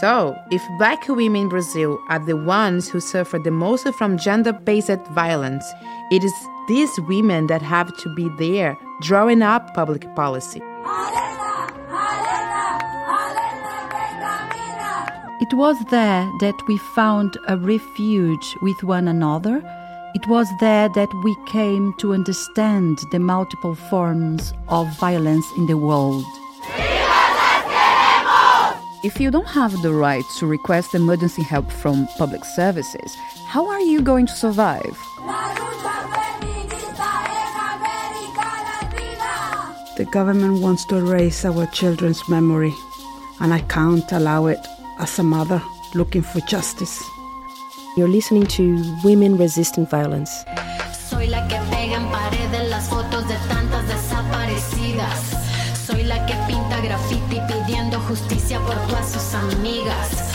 So, if black women in Brazil are the ones who suffer the most from gender based violence, it is these women that have to be there drawing up public policy. It was there that we found a refuge with one another. It was there that we came to understand the multiple forms of violence in the world. If you don't have the right to request emergency help from public services, how are you going to survive? The government wants to erase our children's memory, and I can't allow it as a mother looking for justice. You're listening to Women Resisting Violence. Soy la que pega en paredes las fotos de tantas desaparecidas. Soy la que pinta graffiti pidiendo justicia por todas sus amigas.